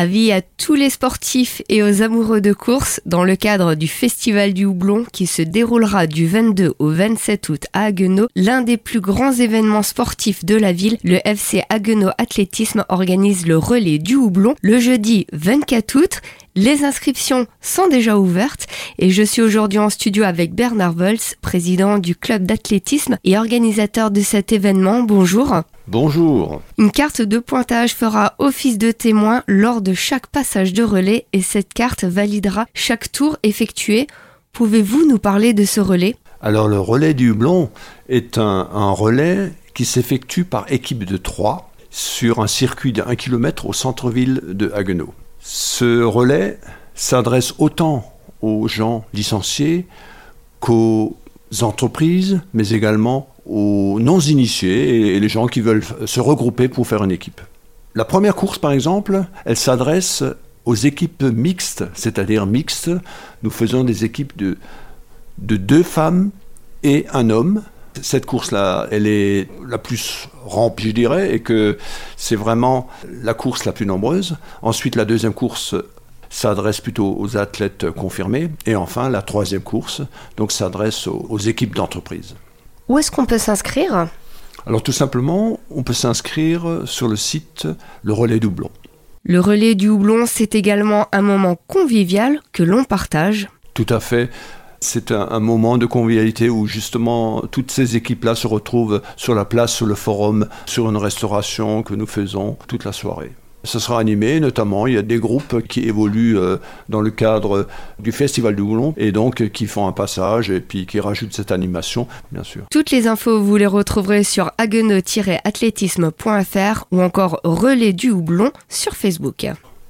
Avis à tous les sportifs et aux amoureux de course dans le cadre du Festival du Houblon qui se déroulera du 22 au 27 août à Haguenau, l'un des plus grands événements sportifs de la ville, le FC Haguenau Athlétisme organise le relais du Houblon le jeudi 24 août. Les inscriptions sont déjà ouvertes et je suis aujourd'hui en studio avec Bernard Vols, président du club d'athlétisme et organisateur de cet événement. Bonjour. Bonjour. Une carte de pointage fera office de témoin lors de chaque passage de relais et cette carte validera chaque tour effectué. Pouvez-vous nous parler de ce relais? Alors le relais du Hublon est un, un relais qui s'effectue par équipe de trois sur un circuit de 1 km au centre-ville de Haguenau. Ce relais s'adresse autant aux gens licenciés qu'aux entreprises, mais également aux non-initiés et les gens qui veulent se regrouper pour faire une équipe. La première course, par exemple, elle s'adresse aux équipes mixtes, c'est-à-dire mixtes. Nous faisons des équipes de, de deux femmes et un homme. Cette course-là, elle est la plus remplie, je dirais, et que c'est vraiment la course la plus nombreuse. Ensuite, la deuxième course s'adresse plutôt aux athlètes confirmés. Et enfin, la troisième course donc s'adresse aux, aux équipes d'entreprise. Où est-ce qu'on peut s'inscrire? Alors tout simplement, on peut s'inscrire sur le site Le Relais Doublon. Le relais du houblon, c'est également un moment convivial que l'on partage. Tout à fait. C'est un, moment de convivialité où justement toutes ces équipes-là se retrouvent sur la place, sur le forum, sur une restauration que nous faisons toute la soirée. Ce sera animé, notamment, il y a des groupes qui évoluent euh, dans le cadre du Festival du Boulon et donc euh, qui font un passage et puis qui rajoutent cette animation, bien sûr. Toutes les infos, vous les retrouverez sur haguenau-athlétisme.fr ou encore Relais du Houblon sur Facebook.